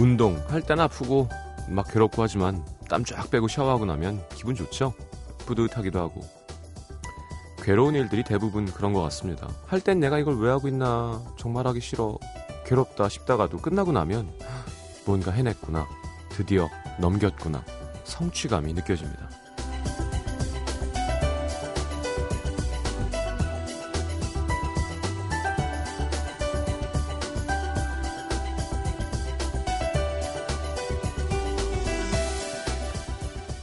운동 할 땐 아프고 막 괴롭고 하지만 땀 쫙 빼고 샤워하고 나면 기분 좋죠? 뿌듯하기도 하고. 괴로운 일들이 대부분 그런 것 같습니다. 할 땐 내가 이걸 왜 하고 있나 정말 하기 싫어 괴롭다 싶다가도 끝나고 나면 뭔가 해냈구나 드디어 넘겼구나 성취감이 느껴집니다.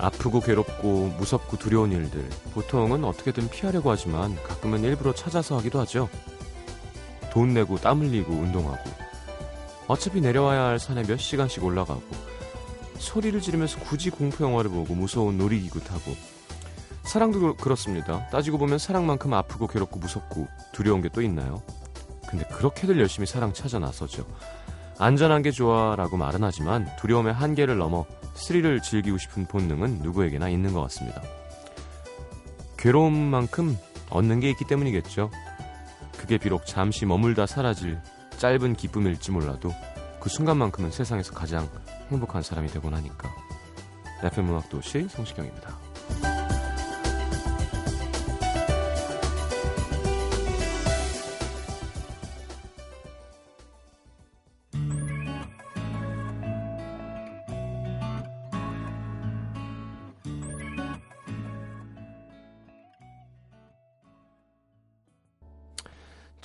아프고 괴롭고 무섭고 두려운 일들 보통은 어떻게든 피하려고 하지만 가끔은 일부러 찾아서 하기도 하죠. 돈 내고 땀 흘리고 운동하고 어차피 내려와야 할 산에 몇 시간씩 올라가고 소리를 지르면서 굳이 공포 영화를 보고 무서운 놀이기구 타고 사랑도 그렇습니다. 따지고 보면 사랑만큼 아프고 괴롭고 무섭고 두려운 게 또 있나요? 근데 그렇게들 열심히 사랑 찾아 나서죠. 안전한 게 좋아라고 말은 하지만 두려움의 한계를 넘어 스릴을 즐기고 싶은 본능은 누구에게나 있는 것 같습니다. 괴로움만큼 얻는 게 있기 때문이겠죠. 그게 비록 잠시 머물다 사라질 짧은 기쁨일지 몰라도 그 순간만큼은 세상에서 가장 행복한 사람이 되곤 하니까. FM 음악도시 성시경입니다.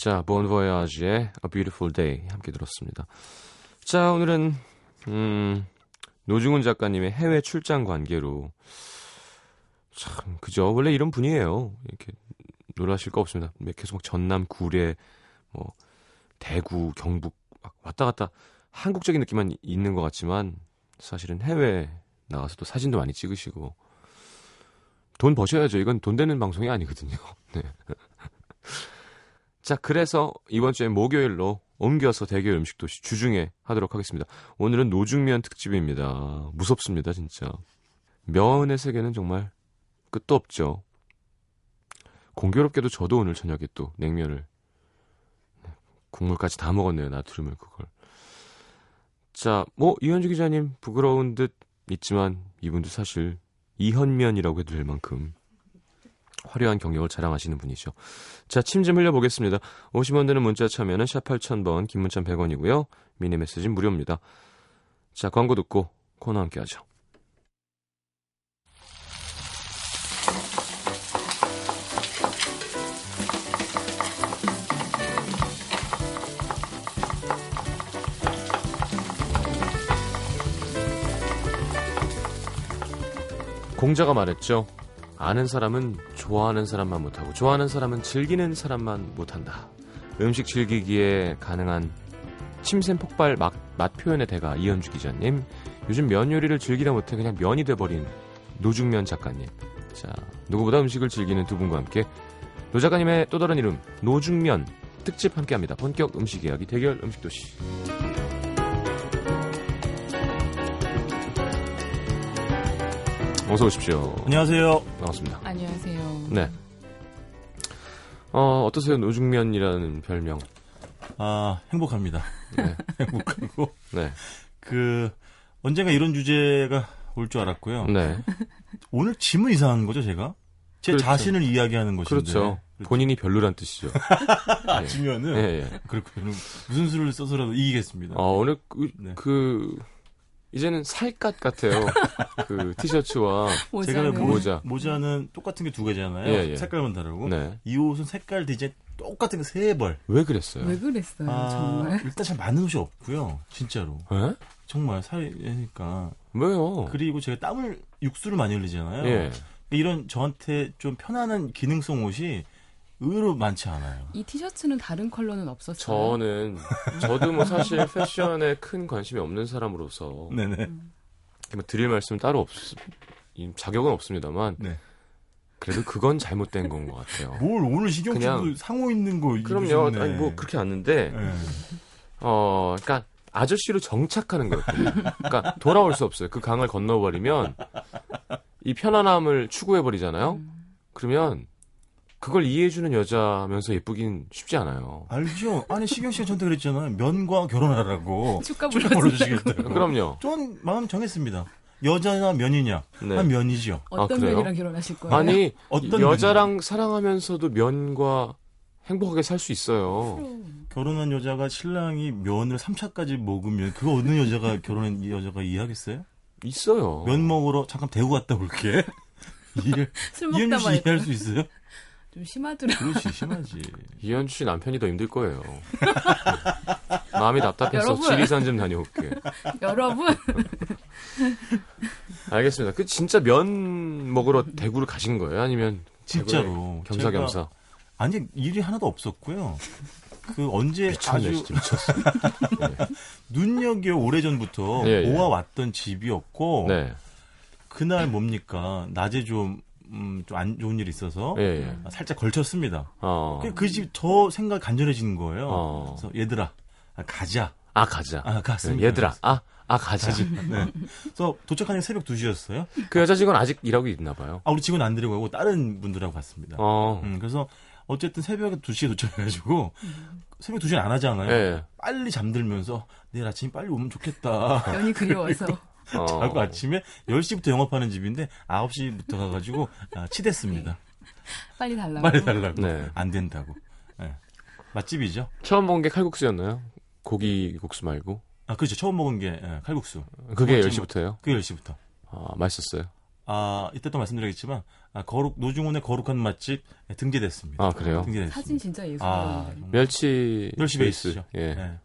자, 본보야지의 A Beautiful Day 함께 들었습니다. 자, 오늘은 음, 노중훈 작가님의 해외 출장 관계로 참 그죠. 원래 이런 분이에요. 이렇게 놀라실 거 없습니다. 계속 전남, 구례, 뭐 대구, 경북 막 왔다 갔다 한국적인 느낌만 있는 것 같지만 사실은 해외 나가서 또 사진도 많이 찍으시고 돈 버셔야죠. 이건 돈 되는 방송이 아니거든요. 네. 자, 그래서 이번 주에 목요일로 옮겨서 대게 음식도 주중에 하도록 하겠습니다. 오늘은 노중면 특집입니다. 무섭습니다, 진짜. 면의 세계는 정말 끝도 없죠. 공교롭게도 저도 오늘 저녁에 또 냉면을 국물까지 다 먹었네요. 나트륨을 그걸. 자, 뭐 이현주 기자님 부끄러운 듯 있지만 이분도 사실 이현면이라고 해도 될 만큼 화려한 경력을 자랑하시는 분이죠. 자, 침 좀 흘려보겠습니다. 50원 드는 문자 참여는 샵 8000번, 긴 문자 100원이고요. 미니 메시지는 무료입니다. 자, 광고 듣고 코너 함께 하죠. 공자가 말했죠. 아는 사람은 좋아하는 사람만 못하고 좋아하는 사람은 즐기는 사람만 못한다. 음식 즐기기에 가능한 침샘 폭발 맛, 맛 표현의 대가 이현주 기자님. 요즘 면 요리를 즐기다 못해 그냥 면이 돼버린 노중면 작가님. 자, 누구보다 음식을 즐기는 두 분과 함께 노 작가님의 또 다른 이름 노중면 특집 함께합니다. 본격 음식 이야기 대결 음식도시. 어서 오십시오. 안녕하세요. 반갑습니다. 안녕하세요. 네. 어, 어떠세요? 노중면이라는 별명. 아, 행복합니다. 네. 행복하고. 네. 그, 언젠가 이런 주제가 올 줄 알았고요. 네. 오늘 짐은 이상한 거죠, 제가? 제 그렇죠. 자신을 이야기하는 것인데. 그렇죠. 본인이 별로란 뜻이죠. 네. 지면은. 예, 예. 그렇군요. 무슨 수를 써서라도 이기겠습니다. 어, 오늘 그, 네. 그, 이제는 살갗 같아요. 그 티셔츠와 제가 모자는 모, 모자. 모자는 똑같은 게 두 개잖아요. 예, 예. 색깔만 다르고. 네. 이 옷은 색깔 디자인 똑같은 게 세 벌. 왜 그랬어요? 왜 그랬어요, 아, 정말? 일단 잘 맞는 옷이 없고요. 진짜로. 에? 정말 살이니까. 왜요? 그리고 제가 땀을, 육수를 많이 흘리잖아요. 예. 이런 저한테 좀 편안한 기능성 옷이 의외로 많지 않아요. 이 티셔츠는 다른 컬러는 없었어요. 저는, 저도 뭐 사실 패션에 큰 관심이 없는 사람으로서, 네네. 뭐 드릴 말씀 따로 없, 이 자격은 없습니다만, 네. 그래도 그건 잘못된 건 것 같아요. 뭘 오늘 시경 씨도 상호 있는 거 그럼요. 입으셨네. 아니, 뭐, 그렇게 왔는데, 네. 어, 그러니까 아저씨로 정착하는 거였거든요. 그러니까 돌아올 수 없어요. 그 강을 건너버리면 이 편안함을 추구해 버리잖아요. 음. 그러면 그걸 이해해주는 여자면서 예쁘긴 쉽지 않아요. 알죠? 아니 시경 씨가 저한테 그랬잖아요. 면과 결혼하라고 축가. 불러주시겠다고. 그럼요. 전 마음 정했습니다. 여자나 면이냐? 네. 한 면이죠. 어떤 아, 그래요? 면이랑 결혼하실 거예요? 아니 어떤 여자랑 사랑하면서도 면과 행복하게 살 수 있어요. 그럼. 결혼한 여자가 신랑이 면을 3차까지 먹으면 그거 어느 여자가 결혼한 이 여자가 이해하겠어요? 있어요. 면 먹으러 잠깐 대구 갔다 올게. 이해, 술 이현주 먹다 이해할 수 있어요? 좀 심하더라고요. 그렇지, 심하지. 이현주 씨 남편이 더 힘들 거예요. 마음이 답답해서. 지리산 좀 다녀올게. 여러분 알겠습니다. 그 진짜 면 먹으러 대구를 가신 거예요? 아니면 진짜로. 겸사겸사? 아니, 일이 하나도 없었고요. 그 언제 미쳤네, 아주 진짜 미쳤어. 눈여겨 오래 전부터 예, 예. 모아왔던 집이었고, 네. 그날 뭡니까? 낮에 좀, 음, 좀 안 좋은 일이 있어서, 예, 예. 살짝 걸쳤습니다. 어. 그집더 생각 간절해지는 거예요. 어. 그래서 얘들아, 아, 가자. 아, 가자. 아, 갔습니다. 얘들아, 아, 아, 가자. 네. 그래서 도착하는 게 새벽 2시였어요. 그 여자 직원 아직 일하고 있나 봐요. 아, 우리 직원 안 데리고 가고 다른 분들하고 갔습니다. 어. 음, 그래서 어쨌든 새벽에 2시에 도착해가지고 새벽 2시에 안 하잖아요. 예. 빨리 잠들면서 내일 아침에 빨리 오면 좋겠다. 면이 그리워서 어. 자고 아침에 10시부터 영업하는 집인데 9시부터 가가지고 아, 치댔습니다. 빨리 달라고. 빨리 달라고. 네. 안 된다고. 예. 맛집이죠. 처음 본게 칼국수였나요? 고기 국수 말고. 아, 그렇죠. 처음 먹은 게 예, 칼국수. 그게 번째 10시부터예요? 그게 10시부터. 아, 맛있었어요. 아, 이때 또 말씀드리겠지만 아, 거룩 노중훈의 거룩한 맛집 예, 등재됐습니다. 아, 그래요? 등재됐습니다. 사진 진짜 아, 예술이에요. 정말. 멸치 멸치 베이스. 베이스죠. 예. 예.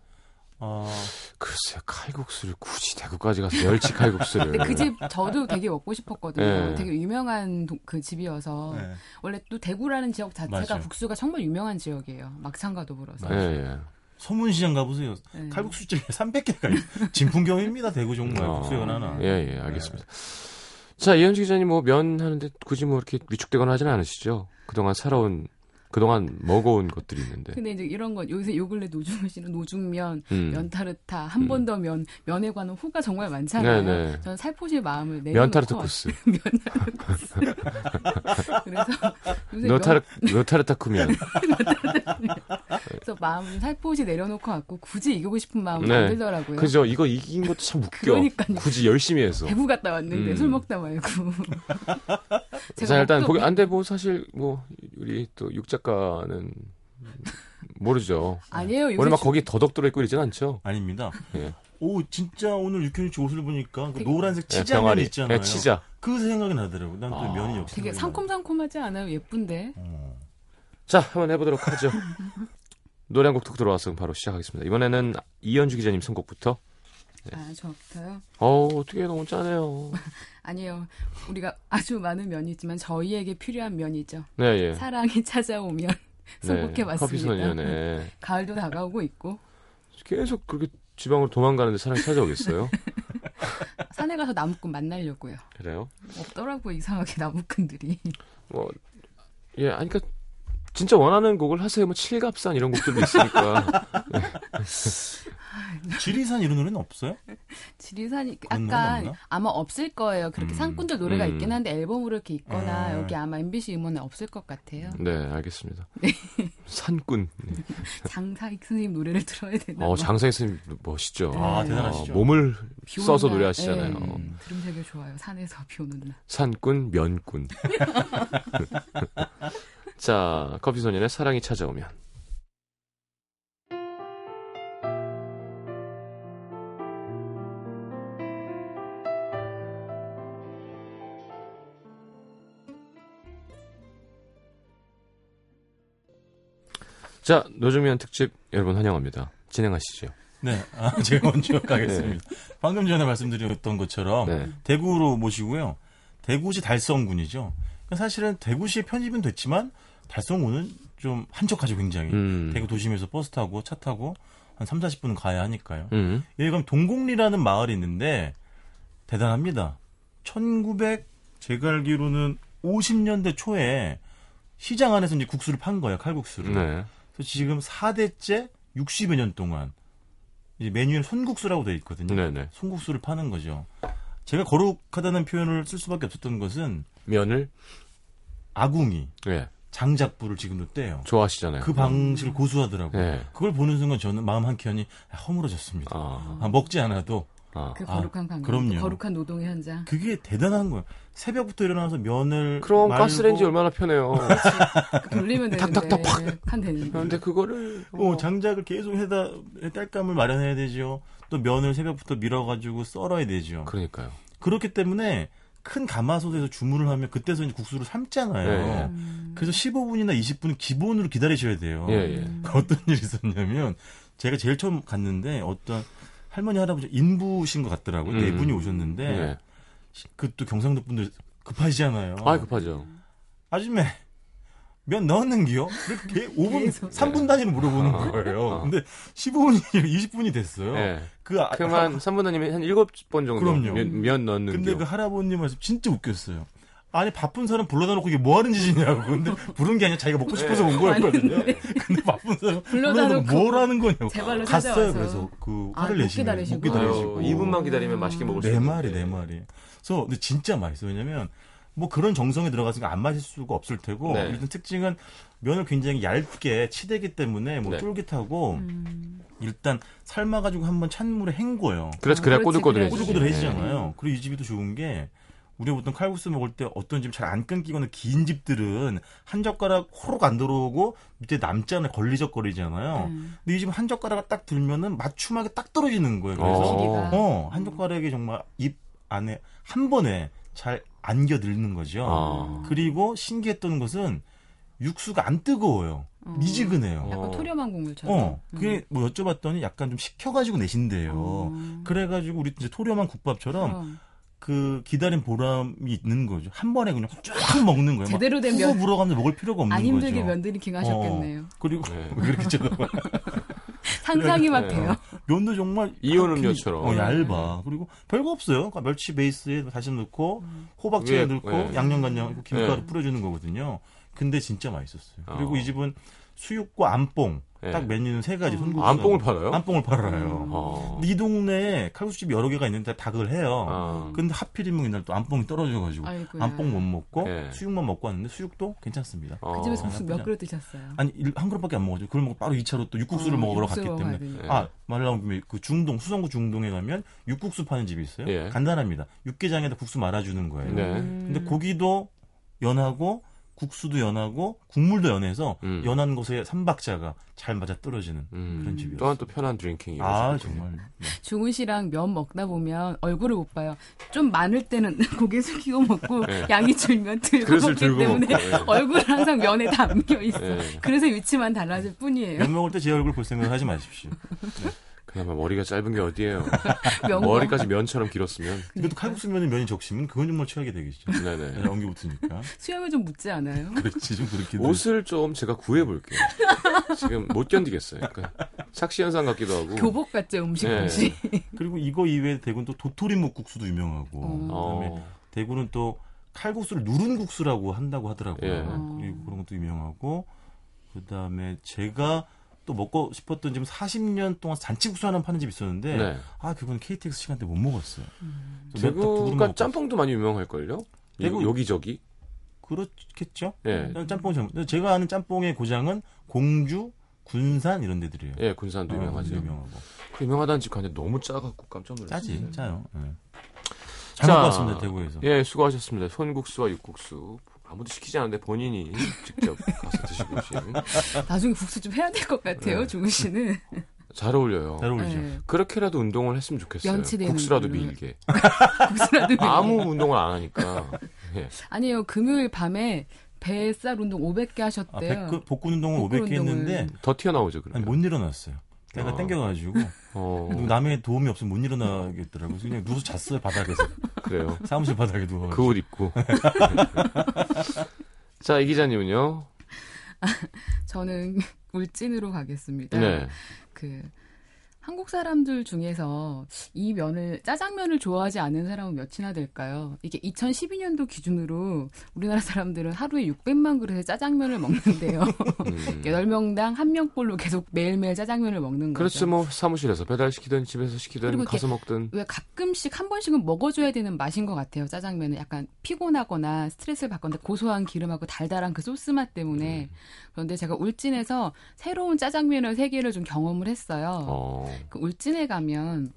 어, 글쎄, 칼국수를 굳이 대구까지 가서 멸치 칼국수를. 근데 그 집 저도 되게 먹고 싶었거든요. 네. 되게 유명한 도- 그 집이어서 예. 원래 또 대구라는 지역 자체가 맞아요. 국수가 정말 유명한 지역이에요. 막창과 더불어서. 예, 예. 서문시장 가보세요. 네. 칼국수집에 300개가 진풍경입니다. 대구 정말 어, 국수가 하나. 예, 예, 알겠습니다. 자, 이현주 기자님 뭐 면 하는데 굳이 뭐 이렇게 위축되거나 하지는 않으시죠? 그동안 살아온, 그동안 먹어온 것들이 있는데. 근데 이제 이런 거 요새 요 근래 노중훈 씨는 노중면, 음. 면타르타, 한 음. 번더 면, 면에 관한 후가 정말 많잖아요. 네네. 저는 살포시 마음을 내려놓고 면타르트 코스. 그래서 요새 노타르, 노타르타쿠면. 그래서 마음을 좀 살포시 내려놓고 왔고 굳이 이기고 싶은 마음은 네. 안 들더라고요. 그죠? 이거 이긴 것도 참 웃겨. 그러니까요. 굳이 열심히 해서. 대구 갔다 왔는데 음. 술 먹다 말고. 자, 일단 보기, 안 돼, 뭐, 사실, 뭐, 우리 또 육 작가는 모르죠. 아니에요. 요새 오늘 막 주- 거기 더덕 들어있고 이러진 않죠? 아닙니다. 예. 오, 진짜 오늘 육현이 씨 옷을 보니까 그 되게- 노란색 예, 치자면 병아리. 있잖아요. 예, 치자. 그 생각이 나더라고요. 난또 아, 면이 역시. 되게 상콤상콤하지 않아요? 예쁜데. 어. 자, 한번 해보도록 하죠. 노래 한 곡 듣고 들어와서 바로 시작하겠습니다. 이번에는 이현주 기자님 선곡부터. 아, 저부터요? 어 어떻게 너무 짜네요. 아니에요. 우리가 아주 많은 면이 있지만 저희에게 필요한 면이죠. 네, 예. 사랑이 찾아오면 선곡해봤습니다. 커피 소년에 가을도 다가오고 있고 계속 그렇게 지방으로 도망가는데 사람이 찾아오겠어요? 산에 가서 나무꾼 만나려고요. 그래요? 없더라고 이상하게 나무꾼들이. 뭐, 예, 아니, 그니까, 진짜 원하는 곡을 하세요. 뭐, 칠갑산 이런 곡들도 있으니까. 지리산 이런 노래는 없어요? 지리산이 약간? 아마 없을 거예요. 그렇게 음. 산꾼들 노래가 음. 있긴 한데 앨범으로 이렇게 있거나 아. 여기 아마 MBC 음원에 없을 것 같아요. 네, 알겠습니다. 산꾼. 네. 장사익 선생님 노래를 들어야 되나? 어, 봐. 장사희 선생님 멋있죠. 아, 네. 대단하시죠. 어, 몸을 써서 날, 노래하시잖아요. 예, 음. 들으면 되게 좋아요. 산에서 비 오는 날. 산꾼, 면꾼. 자, 커피 소년의 사랑이 찾아오면. 자, 노중면 특집 여러분 환영합니다. 진행하시죠. 네. 아, 제가 먼저 가겠습니다. 방금 전에 말씀드렸던 것처럼 네. 대구로 모시고요. 대구시 달성군이죠. 사실은 대구시에 편입은 됐지만 달성군은 좀 한적하죠, 굉장히. 음. 대구 도심에서 버스 타고 차 타고 한 3, 40분은 가야 하니까요. 음. 여기 가면 동곡리라는 마을이 있는데 대단합니다. 1900 제가 알기로는 50년대 초에 시장 안에서 이제 국수를 판 거예요, 칼국수를. 네. 그래서 지금 4대째 60여 년 동안 이제 메뉴에 손국수라고 되어 있거든요. 네네. 손국수를 파는 거죠. 제가 거룩하다는 표현을 쓸 수밖에 없었던 것은 면을, 아궁이, 예. 장작불을 지금도 떼요. 좋아하시잖아요. 그 방식을 고수하더라고요. 네. 그걸 보는 순간 저는 마음 한켠이 허물어졌습니다. 아, 아, 먹지 않아도 아. 그 아, 거룩한 관계, 그럼요. 거룩한 노동의 현장. 그게 대단한 거예요. 새벽부터 일어나서 면을 그럼 말고 가스레인지 얼마나 편해요. 그 돌리면 되는데 탁탁탁 팍. 한 되는데. 근데 그거를 어, 장작을 계속 해다 딸감을 마련해야 되죠. 또 면을 새벽부터 밀어가지고 썰어야 되죠. 그러니까요. 그렇기 때문에 큰 가마솥에서 주문을 하면 그때서 이제 국수를 삶잖아요. 네. 음. 그래서 15분이나 20분 기본으로 기다리셔야 돼요. 예, 예. 어떤 일이 있었냐면 제가 제일 처음 갔는데 어떤 할머니 할아버지 인부신 것 같더라고요. 네 음. 분이 오셨는데 네. 그또 경상도 분들 급하시잖아요. 아, 급하죠. 아줌매 면 넣었는기요? 이렇게 5분, 계속. 3분 단위로 물어보는 아. 거예요. 아. 근데 15분이 20분이 됐어요. 네. 그 아, 그만 삼분다님이 한 일곱 번 정도 그럼요. 면, 면 넣는 근데 겨. 그 할아버님 말씀 진짜 웃겼어요. 아니 바쁜 사람 불러다 놓고 이게 뭐 하는 짓이냐고. 근데 부른 게 아니라 자기가 먹고 싶어서 온 거였거든요. 근데 바쁜 사람 불러다 놓고 뭐라는 거냐고. 제 발로 갔어요. 그래서 그 아, 화를 못 내시고 기다리시고. 못 기다리시고. 아유, 2분만 기다리면 맛있게 먹을 수네 있는데. 마리 네 마리. 그래서 근데 진짜 맛있어요. 왜냐면 뭐 그런 정성에 들어갔으니까 안 마실 수가 없을 테고 네. 일단 특징은 면을 굉장히 얇게 치대기 때문에 뭐 네. 쫄깃하고 음. 일단 삶아가지고 한번 찬물에 헹궈요. 그래서 그래야 그렇지, 꼬들꼬들해지지. 그래야지. 꼬들꼬들해지잖아요. 그리고 이 집이 또 좋은 게 우리가 보통 칼국수 먹을 때 어떤 집 잘 안 끊기거나 긴 집들은 한 젓가락 호록 안 들어오고 밑에 남잖아요. 걸리적거리잖아요. 음. 근데 이 집은 한 젓가락 딱 들면은 맞춤하게 딱 떨어지는 거예요. 그래서 어. 어, 한 젓가락이 정말 입 안에 한 번에 잘 안겨 들는 거죠. 아. 그리고 신기했던 것은 육수가 안 뜨거워요. 어. 미지근해요. 약간 어. 토렴한 국물처럼. 어, 그게 뭐 여쭤봤더니 약간 좀 식혀가지고 내신대요. 어. 그래가지고 우리 이제 토렴한 국밥처럼. 그 기다린 보람이 있는 거죠. 한 번에 그냥 쫙 먹는 거예요. 막 제대로 된 면- 불어가면서 먹을 필요가 없는 안 힘들게 거죠. 면 drinking 하셨겠네요. 그리고 네. 왜 이렇게 쳐다봐. 상상이 막 네. 돼요. 면도 정말 이온 음료처럼. 어, 얇아. 그리고 별거 없어요. 그러니까 멸치 베이스에 다시 넣고 음. 호박채 위에, 넣고 네. 양념 간장 김가루 네. 뿌려주는 거거든요. 근데 진짜 맛있었어요. 그리고 어. 이 집은 수육과 암뽕 네. 딱 메뉴는 세 가지 어. 손국수. 암뽕을 팔아요? 암뽕을 팔아요. 음. 어. 근데 이 동네에 칼국수집이 여러 개가 있는데 다 그걸 해요. 아. 근데 하필이면 이날 또 암뽕이 떨어져가지고 아이고야. 암뽕 못 먹고 네. 수육만 먹고 왔는데 수육도 괜찮습니다. 어. 그 집에서 국수 나쁘지 몇 그릇 드셨어요? 아니 일- 한 그릇밖에 안 먹었죠. 그걸 먹고 바로 2차로 또 육국수를 어, 먹으러 육수 갔기 때문에. 되니까. 네. 아, 말 나온 김에 그 중동, 수성구 중동에 가면 육국수 파는 집이 있어요. 예. 간단합니다. 육개장에다 국수 말아주는 거예요. 네. 음. 근데 고기도 연하고 국수도 연하고 국물도 연해서 음. 연한 곳에 삼박자가 잘 맞아 떨어지는 음. 그런 집이었어요. 또한 또 편한 드링킹이 아. 정말. 네. 중훈 씨랑 면 먹다 보면 얼굴을 못 봐요. 좀 많을 때는 고개 숙이고 먹고 네. 양이 줄면 들고 먹기 들고 때문에 먹고, 네. 얼굴은 항상 면에 담겨 있어. 네. 그래서 위치만 달라질 뿐이에요. 면 먹을 때 제 얼굴 볼 생각 하지 마십시오. 그나마 머리가 짧은 게 어디예요. 면 머리까지 면처럼 길었으면. 이것도 칼국수 면에 면이 적시면 그건 정말 최악이 되겠죠. 네네. 연기 붙으니까. 수염이 좀 묻지 않아요? 그렇지, 좀 그렇게. 옷을 좀 제가 구해볼게요. 지금 못 견디겠어요. 그러니까 착시 현상 같기도 하고. 교복 같죠 음식 네. 옷이. 그리고 이거 이외에 대구는 또 도토리 묵국수도 유명하고, 어. 그다음에 어. 대구는 또 칼국수를 누른 국수라고 한다고 하더라고요. 예. 그리고 그런 것도 유명하고, 그 다음에 제가 또 먹고 싶었던 집은 40년 동안 잔치국수 하나 파는 집이 있었는데, 네. 아, 그건 KTX 시간 때 못 먹었어요. 그릇 대구가. 짬뽕도 많이 유명할걸요? 대구- 요- 여기저기. 그렇겠죠? 예. 짬뽕 전 제가 아는 짬뽕의 고장은 공주, 군산 이런 데들이에요. 예, 군산도 어, 유명하죠. 유명하고. 그 유명하다는 집 갔는데 너무 짜갖고 깜짝 놀랐어요. 짜지, 짜요. 예. 잘 자, 먹고 왔습니다, 대구에서. 예, 수고하셨습니다. 손국수와 육국수. 아무도 시키지 않는데 본인이 직접 가서 드시고 오신. 나중에 국수 좀 해야 될 것 같아요, 네. 중훈 씨는. 잘 어울려요. 잘 어울리죠. 네. 그렇게라도 운동을 했으면 좋겠어요. 국수라도 걸로. 밀게. 국수라도 아무 운동을 안 하니까. 예. 아니에요. 금요일 밤에 뱃살 운동 500개 아, 하셨대요. 백근- 복근 운동을 복근 500개 했는데, 운동을. 더 튀어나오죠, 아니, 그러면. 못 일어났어요. 내가 어. 땡겨가지고, 어, 남의 도움이 없으면 못 일어나겠더라고요. 그래서 그냥 누워서 잤어요, 바닥에서. 그래요. 사무실 바닥에 누워. 그 옷 입고. 자, 이 기자님은요? 저는 울진으로 가겠습니다. 네. 그 한국 사람들 중에서 이 면을 짜장면을 좋아하지 않는 사람은 몇이나 될까요? 이게 2012년도 기준으로 우리나라 사람들은 하루에 600만 그릇의 짜장면을 먹는데요. 음. 8명당 한 명꼴로 계속 매일매일 짜장면을 먹는 거죠. 그렇지 뭐 사무실에서 배달시키든 집에서 시키든 그리고 가서 먹든 왜 가끔씩 한 번씩은 먹어줘야 되는 맛인 것 같아요. 짜장면은 약간 피곤하거나 스트레스를 받거나 고소한 기름하고 달달한 그 소스 맛 때문에. 그런데 제가 울진에서 새로운 짜장면을 세 개를 좀 경험을 했어요. 어. 그 울진에 가면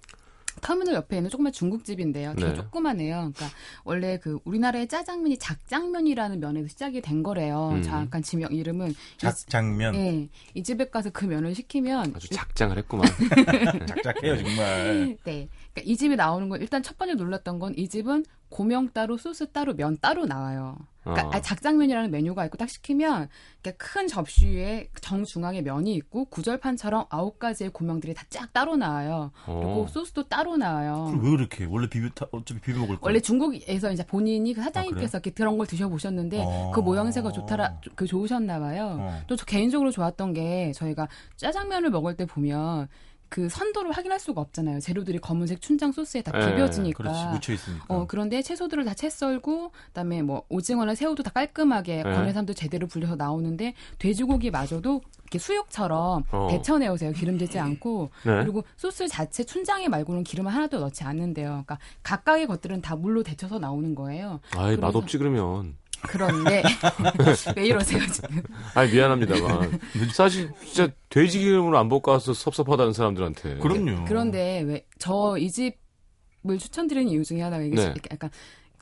터미널 옆에 있는 조그만 중국집인데요. 되게 네. 조그만해요. 그러니까 원래 그 우리나라의 짜장면이 작장면이라는 면에서 시작이 된 거래요. 음. 잠깐 지명 이름은 작장면. 예, 이 집에 가서 그 면을 시키면 아주 작장을 했구만. 작작해요 정말. 네. 그러니까 이 집이 나오는 건 일단 첫 번째 놀랐던 건 이 집은 고명 따로 소스 따로 면 따로 나와요. 그러니까 어. 아, 작장면이라는 메뉴가 있고 딱 시키면 이렇게 큰 접시 위에 정중앙에 면이 있고 구절판처럼 아홉 가지의 고명들이 다 쫙 따로 나와요. 그리고 어. 소스도 따로 나와요. 그럼 왜 이렇게 원래 비벼 타- 어차피 비벼 먹을 거. 원래 중국에서 이제 본인이 그 사장님께서 이렇게 그런 걸 드셔보셨는데 어. 그 모양새가 좋더라 그 좋으셨나 봐요. 어. 또저 개인적으로 좋았던 게 저희가 짜장면을 먹을 때 보면 그 선도를 확인할 수가 없잖아요. 재료들이 검은색 춘장 소스에 다 예, 비벼지니까. 그렇지 묻혀 있으니까. 어, 그런데 채소들을 다 채 썰고, 그다음에 뭐 오징어나 새우도 다 깔끔하게 네. 건해삼도 제대로 불려서 나오는데 돼지고기마저도 이렇게 수육처럼 어. 데쳐내오세요. 기름지지 않고 네. 그리고 소스 자체 춘장에 말고는 기름을 하나도 넣지 않는데요. 그러니까 각각의 것들은 다 물로 데쳐서 나오는 거예요. 아이 맛없지 그러면. 그런데 왜 이러세요 지금? 아이 미안합니다만 사실 진짜 돼지 기름으로 안 볶아서 섭섭하다는 사람들한테. 그럼요. 그런데 왜 저 이 집을 추천드리는 이유 중에 하나가 이게 네. 약간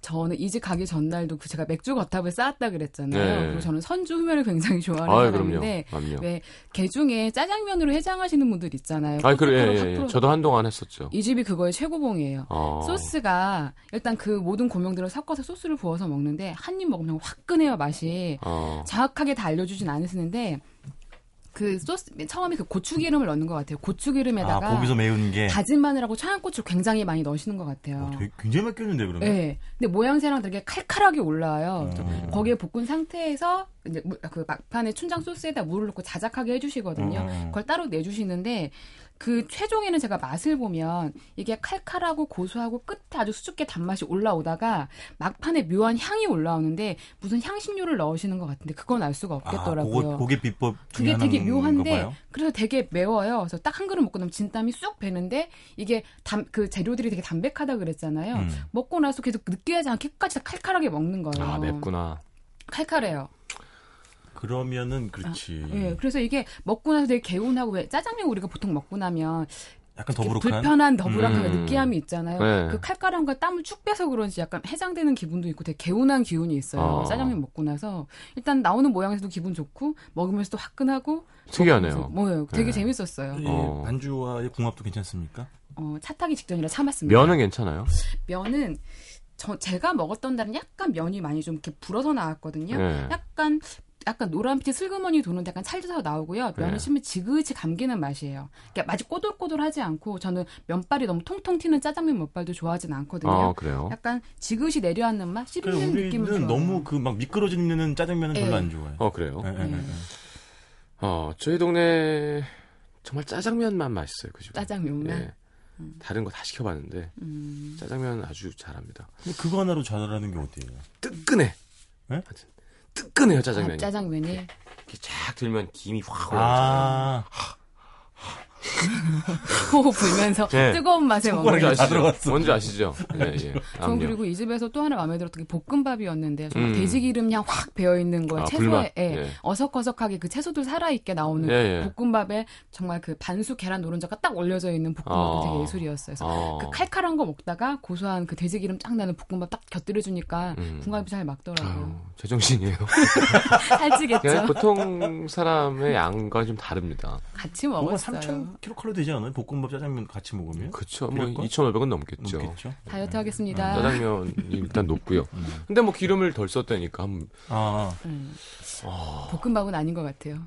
저는 이집 가기 전날도 그 제가 맥주 겉탑을 쌓았다 그랬잖아요. 네. 그리고 저는 선주 후면을 굉장히 좋아하는. 사람인데 그럼요. 왜 개 중에 짜장면으로 해장하시는 분들 있잖아요. 아이 그래 예, 예, 확 예. 저도 한동안 했었죠. 이 집이 그거의 최고봉이에요. 어. 소스가 일단 그 모든 고명들을 섞어서 소스를 부어서 먹는데 한 입 먹으면 화끈해요 맛이. 어. 정확하게 다 알려주진 않으시는데 그 소스 처음에 그 고추기름을 넣는 것 같아요. 고추기름에다가 아 거기서 매운 게. 다진 마늘하고 청양고추를 굉장히 많이 넣으시는 것 같아요. 어, 되게 굉장히 맛있겠는데 그러면. 네. 근데 모양새랑 되게 칼칼하게 올라와요. 음. 거기에 볶은 상태에서 이제 물- 그 막판에 춘장 소스에다 물을 넣고 자작하게 해주시거든요. 음. 그걸 따로 내주시는데 그 최종에는 제가 맛을 보면 이게 칼칼하고 고소하고 끝에 아주 수줍게 단맛이 올라오다가 막판에 묘한 향이 올라오는데 무슨 향신료를 넣으시는 것 같은데 그건 알 수가 아, 없겠더라고요. 그거, 그게 비법 중에 그게 되게 묘한데 봐요? 그래서 되게 매워요. 그래서 딱 한 그릇 먹고 나면 진땀이 쑥 배는데 이게 담, 그 재료들이 되게 담백하다 그랬잖아요. 음. 먹고 나서 계속 느끼하지 않게 끝까지 다 칼칼하게 먹는 거예요. 아 맵구나. 칼칼해요. 그러면은 그렇지. 예, 그래서 이게 먹고 나서 되게 개운하고 왜 짜장면 우리가 보통 먹고 나면 약간 더부룩한. 불편한 더부룩한 음. 느끼함이 있잖아요. 네. 그 칼칼함과 땀을 축 빼서 그런지 약간 해장되는 기분도 있고 되게 개운한 기운이 있어요. 아. 짜장면 먹고 나서 일단 나오는 모양에서도 기분 좋고 먹으면서도 화끈하고 특이하네요. 뭐예요? 되게 네. 재밌었어요. 이 어. 반주와의 궁합도 괜찮습니까? 어, 차 타기 직전이라 참았습니다. 면은 괜찮아요? 면은 저 제가 먹었던 날은 약간 면이 많이 좀 이렇게 불어서 나왔거든요. 네. 약간 약간 노란빛의 슬그머니 도는데 약간 찰져서 나오고요. 면을 네. 씹으면 지그시 감기는 맛이에요. 그러니까 맛이 꼬들꼬들하지 않고 저는 면발이 너무 통통 튀는 짜장면 면발도 좋아하진 않거든요. 아 그래요? 약간 지그시 내려앉는 맛, 그래, 씹는 느낌을 좋아해요. 너무 그 막 미끄러지는 짜장면은 별로 예. 안 좋아해. 어 그래요? 예, 예. 어 저희 동네 정말 짜장면만 맛있어요 그 집. 짜장면만. 예. 다른 거 다 시켜봤는데 음. 짜장면 아주 잘합니다. 근데 그거 하나로 잘하는 게 어때요? 뜨끈해. 네? 뜨끈해요 아, 짜장면이. 짜장면이 이렇게 쫙 들면 김이 확 올라오잖아요. 아, 호호 불면서 네. 뜨거운 맛에 먹는. 다 아시죠? 뭔지 아시죠? 예, 예. 전 압력. 그리고 이 집에서 또 하나 마음에 들었던 게 볶음밥이었는데 정말 음. 돼지 기름향 확 배어 있는 거에 아, 채소에 불맛. 예, 예. 어석어석하게 그 채소들 살아 있게 나오는 예, 예. 볶음밥에 정말 그 반숙 계란 노른자가 딱 올려져 있는 볶음밥도 어. 되게 예술이었어요. 그래서 어. 그 칼칼한 거 먹다가 고소한 그 돼지 기름 쫙 나는 볶음밥 딱 곁들여 주니까 음. 궁합이 잘 맞더라고요. 아유, 제정신이에요. 살찌겠죠. 그냥 보통 사람의 양과 좀 다릅니다. 같이 먹었어요. 3,000kcal 되지 않아요? 볶음밥 짜장면 같이 먹으면? 그쵸. 뭐 그럴걸? 2,500원 넘겠죠. 넘겠죠? 다이어트 하겠습니다. 짜장면이 일단 높고요. 음. 근데 뭐 기름을 덜 썼다니까. 한- 아, 음. 볶음밥은 아닌 것 같아요.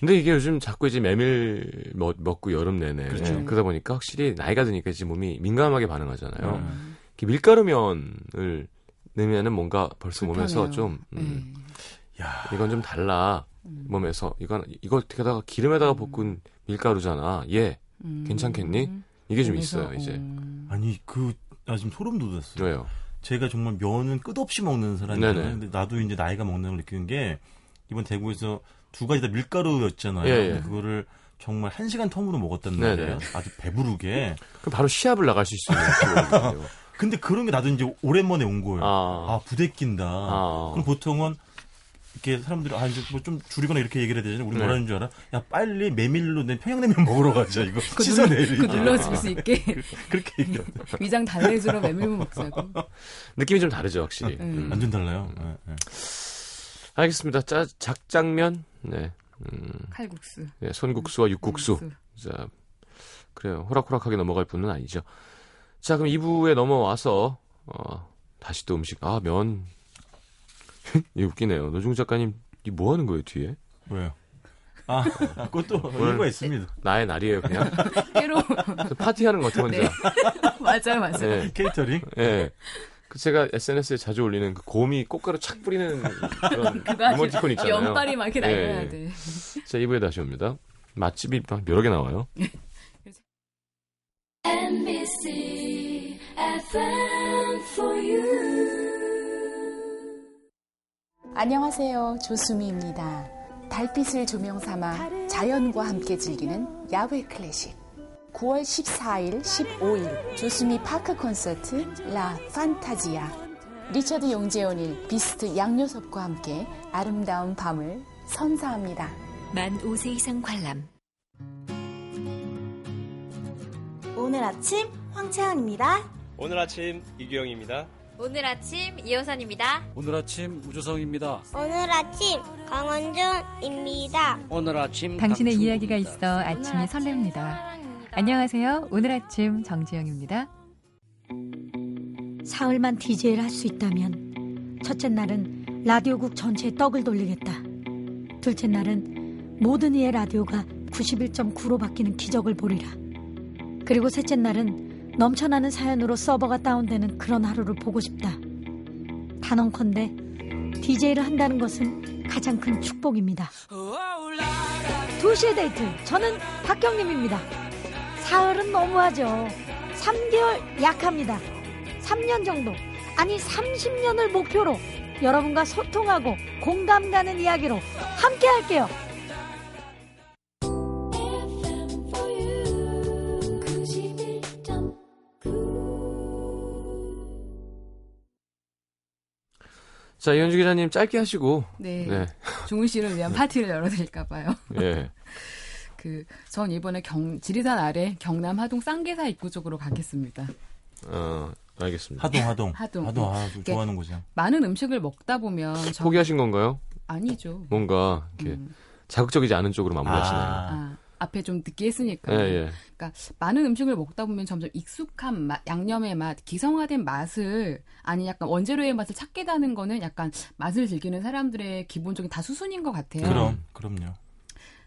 근데 이게 요즘 자꾸 이제 메밀 먹, 먹고 여름 내내 그렇죠. 예, 그러다 보니까 확실히 나이가 드니까 이제 몸이 민감하게 반응하잖아요. 음. 이렇게 밀가루면을 넣으면은 뭔가 벌써 몸에서 불편해요. 좀 음, 야, 이건 좀 달라 음. 몸에서 이건 이거 어떻게다가 기름에다가 볶은 밀가루잖아. 예 음. 괜찮겠니? 이게 좀 그래서, 있어요, 이제. 음. 아니 그 나 지금 소름 돋았어요. 왜요? 제가 정말 면은 끝없이 먹는 사람이잖아요. 네네. 근데 나도 이제 나이가 먹는 걸 느끼는 게 이번 대구에서 두 가지 다 밀가루였잖아요. 예, 예. 근데 그거를 정말 한 시간 텀으로 먹었단 네네. 말이에요. 아주 배부르게. 그럼 바로 시합을 나가실 수 있는 기회거든요. 근데 그런 게 나도 이제 오랜만에 온 거예요. 아, 아, 부대낀다. 아. 그럼 보통은 이렇게 사람들이 아 이제 뭐 좀 줄이거나 이렇게 얘기를 해야 되잖아요. 우리 네. 뭐라는 줄 알아? 야 빨리 메밀로 낸 평양냉면 먹으러 가자. 이거 그 씻어 내리. 그 눌러줄 수 있게 그렇게 얘기해요. 위장 달래주로 메밀면 먹자고. 느낌이 좀 다르죠, 확실히. 음. 음. 완전 달라요. 예, 예. 알겠습니다. 짜, 작장면, 네. 음, 칼국수. 네, 손국수와 육국수. 칼국수. 자, 그래요. 호락호락하게 넘어갈 분은 아니죠. 자, 그럼 2부에 넘어와서, 어, 다시 또 음식, 아, 면. 이 웃기네요. 노중 작가님, 이뭐 하는 거예요, 뒤에? 왜요? 아, 아, 그것도 이유가 있습니다. 나의 날이에요, 그냥. 깨로 파티하는 것 같아, 혼자. 네. 맞아요, 맞아요. 예, 케이터링? 예. 그 제가 SNS에 자주 올리는 그 곰이 꽃가루 착 뿌리는 그런? 이모티콘 있잖아요. 연발이 막 이렇게 예, 날려야 예. 돼. 자, 2부에 다시 옵니다. 맛집이 막 여러 개 나와요. NBC FM for you. 안녕하세요. 조수미입니다. 달빛을 조명 삼아 자연과 함께 즐기는 야외 클래식. 9월 14일, 15일 조수미 파크 콘서트 라 판타지아. 리처드 용재 오닐 비스트 양요섭과 함께 아름다운 밤을 선사합니다. 만 5세 이상 관람. 오늘 아침 황채원입니다. 오늘 아침 이규영입니다. 오늘 아침 이호선입니다. 오늘 아침 우주성입니다. 오늘 아침 강원준입니다. 오늘 아침 당신의. 이야기가 있어 아침이 설렙니다. 안녕하세요. 오늘 아침 정지영입니다. 사흘만 DJ를 할 수 있다면 첫째 날은 라디오국 전체에 떡을 돌리겠다. 둘째 날은 모든 이의 라디오가 91.9로 바뀌는 기적을 보리라. 그리고 셋째 날은 넘쳐나는 사연으로 서버가 다운되는 그런 하루를 보고 싶다. 단언컨대 DJ를 한다는 것은 가장 큰 축복입니다. 2시의 데이트 저는 박경림입니다. 사흘은 너무하죠. 3개월 약합니다. 3년 정도, 아니 30년을 목표로 여러분과 소통하고 공감 가는 이야기로 함께 할게요. 자, 이현주 기자님 짧게 하시고. 네. 네. 종훈 씨를 위한 파티를 열어드릴까 봐요. 예. 그, 전 이번에 경, 지리산 아래 경남 하동 쌍계사 입구 쪽으로 가겠습니다. 어, 알겠습니다. 하동, 하동. 하동. 하동, 아, 좀 이게 좋아하는 곳이야. 많은 음식을 먹다 보면 저- 포기하신 건가요? 아니죠. 뭔가 이렇게 음. 자극적이지 않은 쪽으로 마무리하시나요? 아, 아, 앞에 좀 늦게 했으니까. 예, 예. 그러니까 많은 음식을 먹다 보면 점점 익숙한 맛, 양념의 맛, 기성화된 맛을 아니 약간 원재료의 맛을 찾게 되는 거는 약간 맛을 즐기는 사람들의 기본적인 다 수순인 것 같아요. 그럼, 그럼요.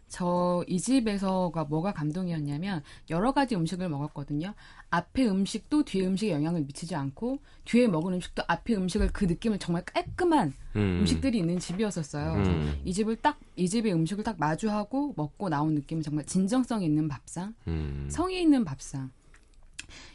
저 이 집에서가 뭐가 감동이었냐면 여러 가지 음식을 먹었거든요. 앞에 음식도 뒤에 음식에 영향을 미치지 않고 뒤에 먹은 음식도 앞에 음식을 그 느낌을 정말 깔끔한 음. 음. 식들이 있는 집이었었어요. 음. 이 집을 딱 이 집의 음식을 딱 마주하고 먹고 나온 느낌은 정말 진정성 있는 밥상, 음. 성의 있는 밥상.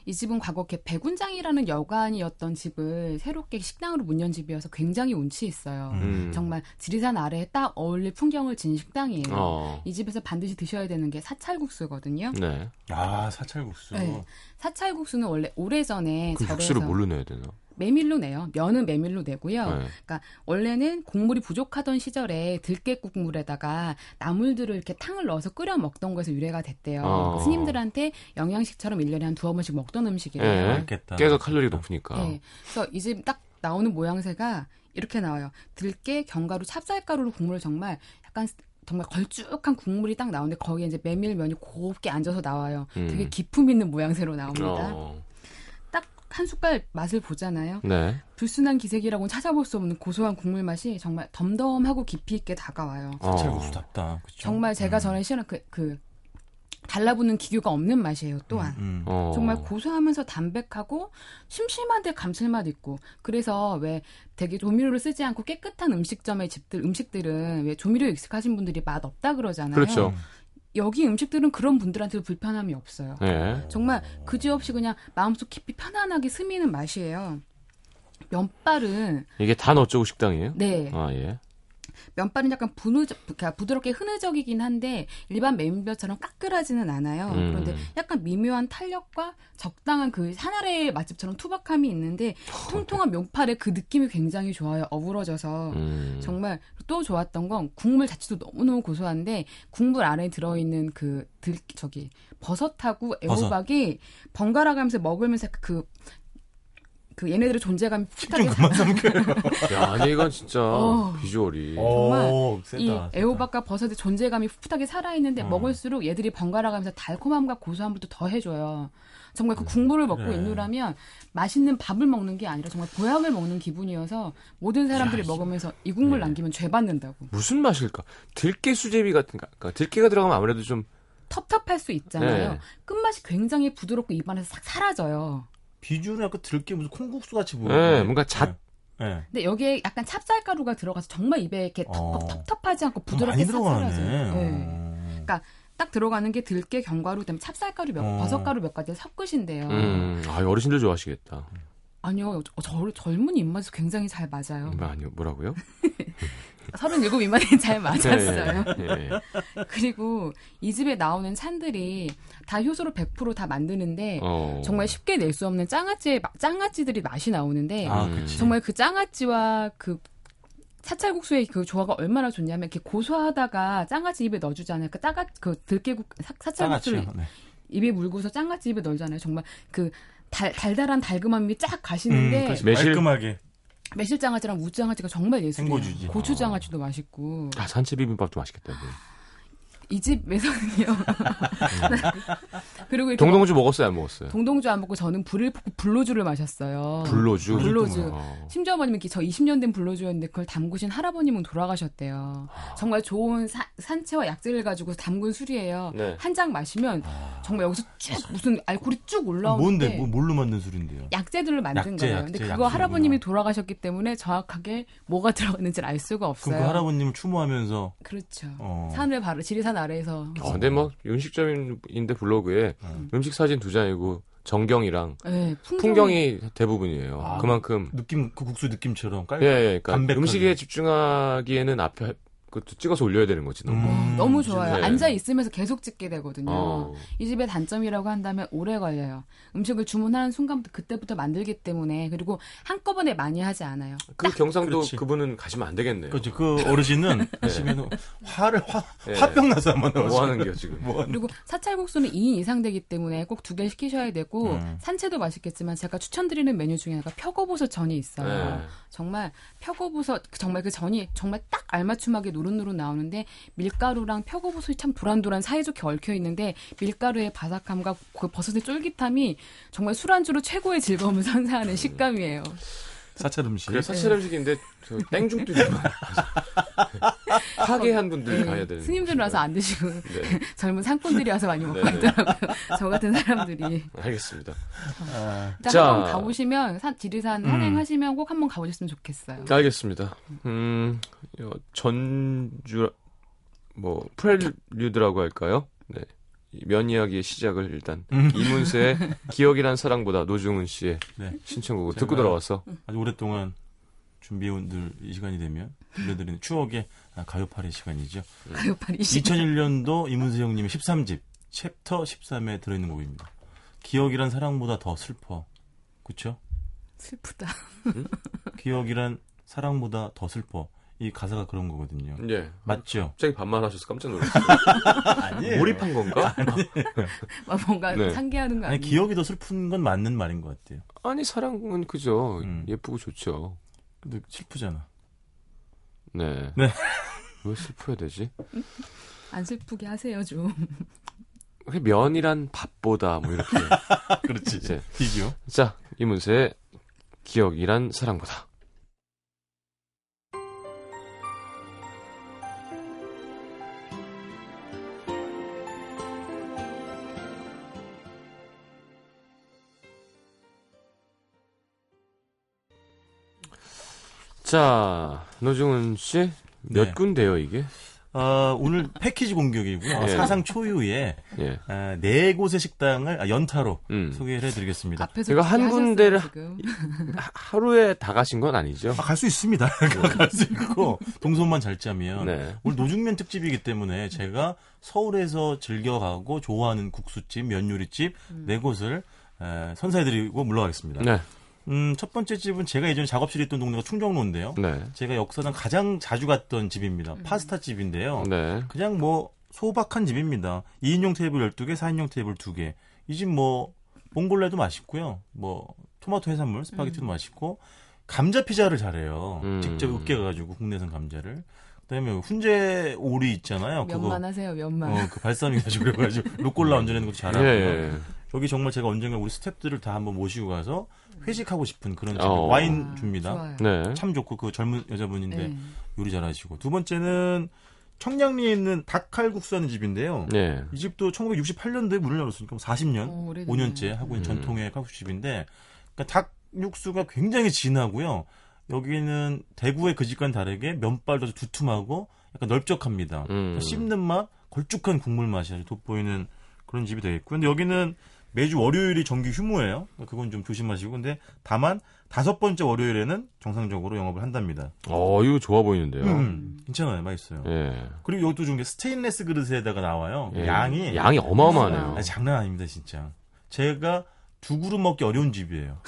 이 집은 과거 개 백운장이라는 여관이었던 집을 새롭게 식당으로 문 연 집이어서 굉장히 운치 있어요. 음. 정말 지리산 아래에 딱 어울릴 풍경을 지닌 식당이에요. 어. 이 집에서 반드시 드셔야 되는 게 사찰국수거든요. 네. 아, 사찰국수. 네. 사찰국수는 원래 오래전에 그 육수를 뭘로 내야 되나? 메밀로 내요. 면은 메밀로 내고요. 네. 그러니까 원래는 국물이 부족하던 시절에 들깨 국물에다가 나물들을 이렇게 탕을 넣어서 끓여 먹던 거에서 유래가 됐대요. 어. 스님들한테 영양식처럼 1년에 한 두어 번씩 먹던. 예. 맛있겠다. 깨가 칼로리 높으니까. 네. 그래서 이집딱 나오는 모양새가 이렇게 나와요. 들깨, 견과류, 찹쌀가루로 국물을 정말 약간 정말 걸쭉한 국물이 딱 나오는데 거기에 이제 메밀면이 곱게 앉아서 나와요. 음. 되게 기품 있는 모양새로 나옵니다. 어. 딱한 숟갈 맛을 보잖아요. 네. 불순한 기색이라고는 찾아볼 수 없는 고소한 국물 맛이 정말 덤덤하고 깊이 있게 다가와요. 어. 정말 제가 음. 전에 싫어한 그, 그 달라붙는 기교가 없는 맛이에요. 또한. 음. 어. 정말 고소하면서 담백하고 심심한데 감칠맛 있고 그래서 왜 되게 조미료를 쓰지 않고 깨끗한 음식점의 집들 음식들은 왜 조미료 익숙하신 분들이 맛 없다 그러잖아요. 그렇죠. 여기 음식들은 그런 분들한테도 불편함이 없어요. 예. 정말 그지없이 그냥 마음속 깊이 편안하게 스미는 맛이에요. 면발은 이게 단 어쩌고 식당이에요? 네. 아, 예. 면발은 약간 부느, 그러니까 부드럽게 흐느적이긴 한데 일반 메인뼈처럼 까끌하지는 않아요. 음. 그런데 약간 미묘한 탄력과 적당한 그 하나의 맛집처럼 투박함이 있는데 통통한 면발의 그 느낌이 굉장히 좋아요. 어우러져서 음. 정말 또 좋았던 건 국물 자체도 너무너무 고소한데 국물 안에 들어있는 그 들, 저기 버섯하고 애호박이 번갈아 가면서 먹으면서 그, 그 얘네들의 존재감이 풋하게 좀 그만 삼켜요. 야, 아니 이건 진짜 어. 비주얼이 정말 오, 세다, 이 세다. 애호박과 버섯의 존재감이 풋풋하게 살아 있는데 어. 먹을수록 얘들이 번갈아가면서 달콤함과 고소함을 또 더해줘요. 정말 그 국물을 먹고 그래. 있느라면 맛있는 밥을 먹는 게 아니라 정말 보약을 먹는 기분이어서 모든 사람들이 먹으면서 이 국물 네. 남기면 죄 받는다고. 무슨 맛일까? 들깨 수제비 같은 거. 그러니까 들깨가 들어가면 아무래도 좀 텁텁할 수 있잖아요. 네. 끝맛이 굉장히 부드럽고 입안에서 싹 사라져요. 비주얼은 약간 들깨 무슨 콩국수 같이 보여. 예, 뭔가 잣 예. 근데 여기에 약간 찹쌀가루가 들어가서 정말 입에 이렇게 어. 텁텁, 텁텁하지 않고 부드럽게 많이 싹 들어가네. 사라져요. 네. 어. 그러니까 딱 들어가는 게 들깨, 견과류, 그다음에 찹쌀가루, 몇, 어. 버섯가루 몇 가지 섞으신데요. 음, 아, 어르신들 좋아하시겠다. 아니요, 저, 저- 젊은 입맛에 굉장히 잘 맞아요. 뭐, 아니요, 뭐라고요? 37 미만에 잘 맞았어요. 예, 예. 그리고 이 집에 나오는 찬들이 다 효소로 100%다 만드는데 어. 정말 쉽게 낼 수 없는 짱아찌의 마- 짱아찌들이 맛이 나오는데 아, 음. 정말 그 짱아찌와 그 차찰국수의 그 조화가 얼마나 좋냐면 이렇게 고소하다가 짱아찌 입에 넣어주잖아요. 그 짜가 그 들깨국 사- 사찰국수를. 네. 입에 물고서 짱아찌 입에 넣잖아요. 정말 그 달, 달달한 달금함이 쫙 음, 가시는데 그렇지. 매실? 깔끔하게. 매실장아찌랑 무장아찌가 정말 예술이에요. 고추장아찌도 맛있고 아, 산채 비빔밥도 맛있겠다. 네. 이 집에서는요. 그리고 이렇게 동동주 먹었어요, 안 먹었어요? 동동주 안 먹고 저는 불을 볶고 불로주를 마셨어요. 불로주. 불로주. 어. 심지어 어머님이 저 20년 된 불로주였는데 그걸 담그신 할아버님은 돌아가셨대요. 정말 좋은 사- 산채와 약재를 가지고 담근 술이에요. 네. 한잔 마시면 정말 여기서 쭉 무슨 알코올이 쭉 올라오는데 뭔데? 뭐, 뭘로 만든 술인데요? 약재들을 만든 약재, 거예요. 약재, 근데 그거 약재구나. 할아버님이 돌아가셨기 때문에 정확하게 뭐가 들어갔는지를 알 수가 없어요. 그럼 그 할아버님을 추모하면서 그렇죠. 어. 산을 바로 지리산 아래에서 어, 근데 뭐 음식점인데 블로그에 음식 사진 두 장이고 정경이랑 네, 풍경이, 풍경 이 대부분이에요. 아, 그만큼 느낌 그 국수 느낌처럼 깔 예, 예, 그러니까. 음식에 집중하기에는 앞에 그것도 찍어서 올려야 되는 거지. 너무. 음. 너무 좋아요. 네. 앉아 있으면서 계속 찍게 되거든요. 어. 이 집의 단점이라고 한다면 오래 걸려요. 음식을 주문하는 순간부터 그때부터 만들기 때문에 그리고 한꺼번에 많이 하지 않아요. 그 경상도 그렇지. 그분은 가시면 안 되겠네요. 그렇죠. 그 어르신은 하시면 화를 화 예. 화병 나서 한번 뭐 하는 게요, 지금? 뭐 하는 그리고 사찰국수는 2인 이상 되기 때문에 꼭 두 개 시키셔야 되고 음. 산채도 맛있겠지만 제가 추천드리는 메뉴 중에 하나가 표고버섯 전이 있어요. 네. 정말 표고버섯 정말 그 전이 정말 딱 알맞춤하게 노릇노릇 나오는데 밀가루랑 표고버섯이 참 도란도란 사이좋게 얽혀 있는데 밀가루의 바삭함과 그 버섯의 쫄깃함이 정말 술안주로 최고의 즐거움을 선사하는 식감이에요. 사찰 음식. 그래 사찰 음식인데 저 땡중도 좀 파괴한 분들이 네, 가야 되는. 스님들 와서 안 드시고 네. 젊은 상꾼들이 와서 많이 먹고 네, 네. 있더라고요. 저 같은 사람들이. 알겠습니다. 아, 자. 한번 가보시면 산, 지리산 음. 산행하시면 꼭 한번 가보셨으면 좋겠어요. 알겠습니다. 음, 어, 전주 뭐 프렐류드라고 할까요? 네. 이면 이야기의 시작을 일단 음. 이문세의 기억이란 사랑보다 노중훈 씨의 네. 신청곡을 듣고 돌아왔어. 아주 오랫동안 준비해온 늘 이 시간이 되면 들려드리는 추억의 아, 가요파리 시간이죠. 가요파리 시 2001년도 이문세 형님의 13집 챕터 13에 들어있는 곡입니다. 기억이란 사랑보다 더 슬퍼. 그쵸? 슬프다. 기억이란 사랑보다 더 슬퍼. 이 가사가 그런 거거든요. 예. 맞죠? 갑자기 반말하셔서 깜짝 놀랐어요. 아니에요. 몰입한 건가? 막 뭔가 네. 상기하는 거 아니 아니에요? 기억이 더 슬픈 건 맞는 말인 것 같아요. 아니 사랑은 그죠. 음. 예쁘고 좋죠. 근데 슬프잖아. 네. 네. 왜 슬퍼야 되지? 안 슬프게 하세요 좀. 그 면이란 밥보다 뭐 이렇게. 그렇지. 이제 비교. 자 이문세의 기억이란 사랑보다. 자 노중훈 씨 몇 네. 군데요 이게? 어, 오늘 패키지 공격이고요. 예. 사상 초유의 예. 아, 네 곳의 식당을 아, 연타로 음. 소개를 해드리겠습니다. 제가 한 군데를. 하- 하루에 다 가신 건 아니죠? 아, 갈수 있습니다. 갈 수 있고 동선만 잘 짜면 네. 오늘 노중면 특집이기 때문에 제가 서울에서 즐겨가고 좋아하는 국수집, 면요리집 네 곳을 에, 선사해드리고 물러가겠습니다. 네. 음, 첫 번째 집은 제가 예전에 작업실에 있던 동네가 충정로인데요. 네. 제가 역사상 가장 자주 갔던 집입니다. 파스타 집인데요. 네. 그냥 뭐 소박한 집입니다. 2인용 테이블 12개, 4인용 테이블 2개. 이 집 뭐 봉골레도 맛있고요. 뭐 토마토 해산물, 스파게티도 맛있고 감자 피자를 잘해요. 음. 직접 으깨 가지고 국내산 감자를. 그다음에 훈제 오리 있잖아요. 그거 면만 하세요, 면만. 어, 그 발사믹 가지고 그래가지고 루꼴라 얹어내는 것도 잘하고. 예, 예. 여기 정말 제가 언젠가 우리 스탭들을 다 한번 모시고 가서 회식하고 싶은 그런 집 어. 와인 아, 줍니다. 네. 참 좋고 그 젊은 여자분인데 네. 요리 잘하시고 두 번째는 청량리에 있는 닭칼국수 하는 집인데요. 네. 이 집도 1968년도에 문을 열었으니까 40년, 어, 오래됐네요. 5년째 하고 있는 음. 전통의 칼국수집인데 그러니까 닭 육수가 굉장히 진하고요. 여기는 대구의 그 집과는 다르게 면발도 두툼하고 약간 넓적합니다. 음. 씹는 맛, 걸쭉한 국물 맛이 아주 돋보이는 그런 집이 되겠고. 근데 여기는 매주 월요일이 정기 휴무예요. 그건 좀 조심하시고. 근데 다만 다섯 번째 월요일에는 정상적으로 영업을 한답니다. 어, 이거 좋아 보이는데요. 음, 괜찮아요. 맛있어요. 예. 그리고 이것도 좋은 게 스테인레스 그릇에다가 나와요. 예. 양이 양이 어마어마하네요. 아니, 장난 아닙니다, 진짜. 제가 두 그릇 먹기 어려운 집이에요.